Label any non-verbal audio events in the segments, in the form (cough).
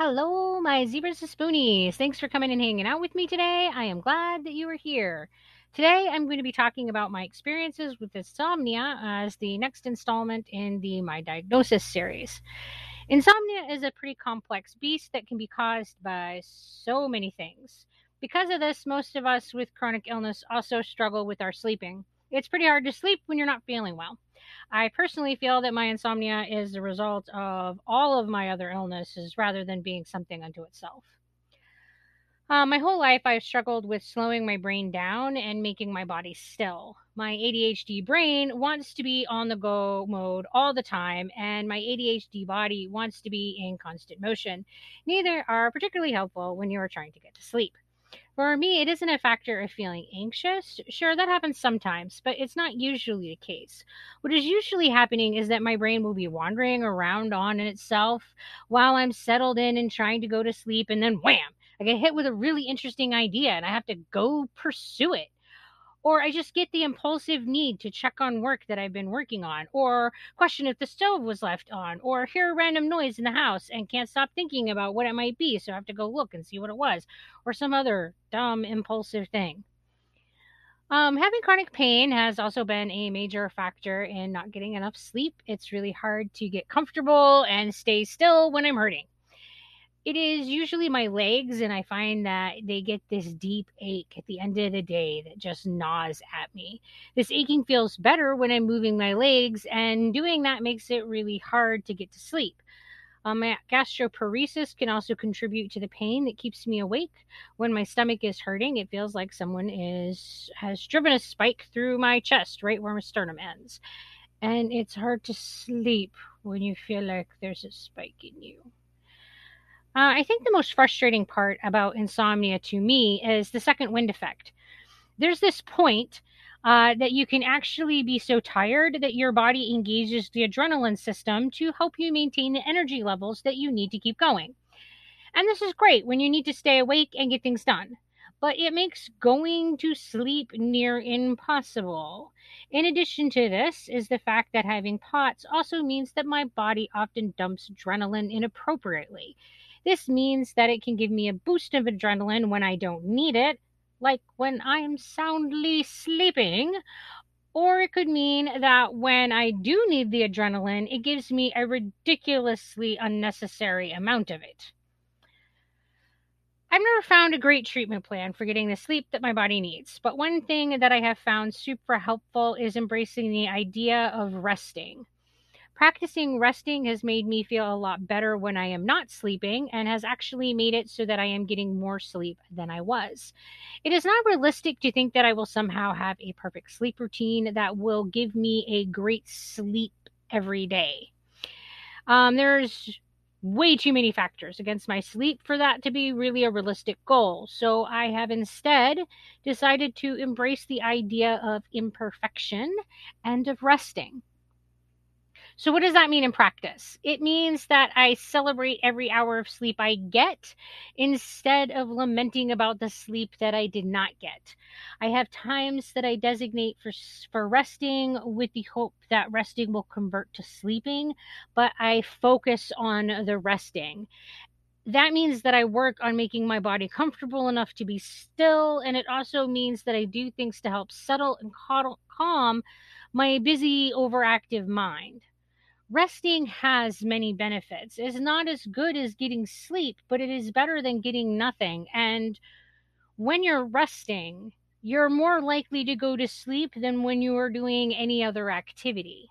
Hello, my zebras and spoonies. Thanks for coming and hanging out with me today. I am glad that you are here. Today, I'm going to be talking about my experiences with insomnia as the next installment in the My Diagnosis series. Insomnia is a pretty complex beast that can be caused by so many things. Because of this, most of us with chronic illness also struggle with our sleeping. It's pretty hard to sleep when you're not feeling well. I personally feel that my insomnia is the result of all of my other illnesses rather than being something unto itself. Uh, my whole life, I've struggled with slowing my brain down and making my body still. My ADHD brain wants to be on the go mode all the time, and my ADHD body wants to be in constant motion. Neither are particularly helpful when you are trying to get to sleep. For me, it isn't a factor of feeling anxious. Sure, that happens sometimes, but it's not usually the case. What is usually happening is that my brain will be wandering around on in itself while I'm settled in and trying to go to sleep, and then wham, I get hit with a really interesting idea and I have to go pursue it. Or I just get the impulsive need to check on work that I've been working on, or question if the stove was left on, or hear a random noise in the house and can't stop thinking about what it might be, so I have to go look and see what it was, or some other dumb, impulsive thing. Um, having chronic pain has also been a major factor in not getting enough sleep. It's really hard to get comfortable and stay still when I'm hurting it is usually my legs, and I find that they get this deep ache at the end of the day that just gnaws at me. This aching feels better when I'm moving my legs, and doing that makes it really hard to get to sleep. Um, my gastroparesis can also contribute to the pain that keeps me awake. When my stomach is hurting, it feels like someone is has driven a spike through my chest, right where my sternum ends. And it's hard to sleep when you feel like there's a spike in you. Uh, I think the most frustrating part about insomnia to me is the second wind effect. There's this point uh, that you can actually be so tired that your body engages the adrenaline system to help you maintain the energy levels that you need to keep going. And this is great when you need to stay awake and get things done. But it makes going to sleep near impossible. In addition to this, is the fact that having POTS also means that my body often dumps adrenaline inappropriately. This means that it can give me a boost of adrenaline when I don't need it, like when I'm soundly sleeping. Or it could mean that when I do need the adrenaline, it gives me a ridiculously unnecessary amount of it. I've never found a great treatment plan for getting the sleep that my body needs, but one thing that I have found super helpful is embracing the idea of resting. Practicing resting has made me feel a lot better when I am not sleeping and has actually made it so that I am getting more sleep than I was. It is not realistic to think that I will somehow have a perfect sleep routine that will give me a great sleep every day. Um, there's way too many factors against my sleep for that to be really a realistic goal. So I have instead decided to embrace the idea of imperfection and of resting. So, what does that mean in practice? It means that I celebrate every hour of sleep I get instead of lamenting about the sleep that I did not get. I have times that I designate for, for resting with the hope that resting will convert to sleeping, but I focus on the resting that means that I work on making my body comfortable enough to be still. And it also means that I do things to help settle and calm my busy, overactive mind resting has many benefits. It's not as good as getting sleep, but it is better than getting nothing. And when you're resting, you're more likely to go to sleep than when you are doing any other activity.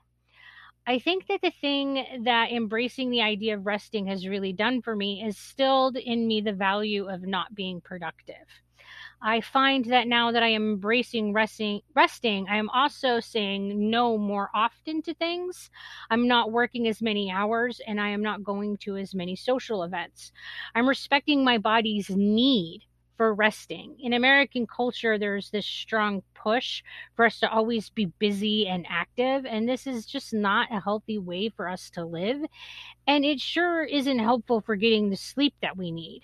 I think that the thing that embracing the idea of resting has really done for me is stilled in me the value of not being productive. I find that now that I am embracing resting, resting, I am also saying no more often to things. I'm not working as many hours and I am not going to as many social events. I'm respecting my body's need for resting. In American culture, there's this strong push for us to always be busy and active, and this is just not a healthy way for us to live. And it sure isn't helpful for getting the sleep that we need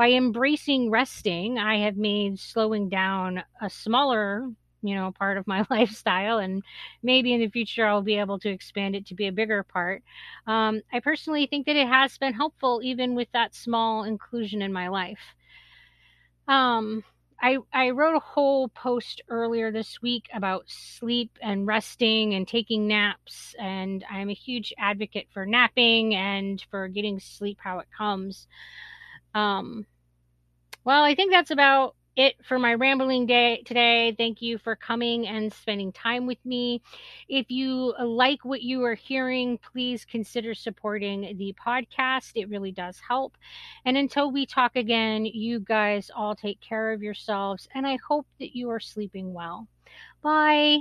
by embracing resting, I have made slowing down a smaller you know, part of my (laughs) lifestyle, and maybe in the future I'll be able to expand it to be a bigger part. Um, I personally think that it has been helpful, even with that small inclusion in my life. Um, I, I wrote a whole post earlier this week about sleep and resting and taking naps. And I'm a huge advocate for napping and for getting sleep how it comes. Um, well, I think that's about it for my rambling day today. Thank you for coming and spending time with me. If you like what you are hearing, please consider supporting the podcast. It really does help. And until we talk again, you guys all take care of yourselves, and I hope that you are sleeping well. Bye.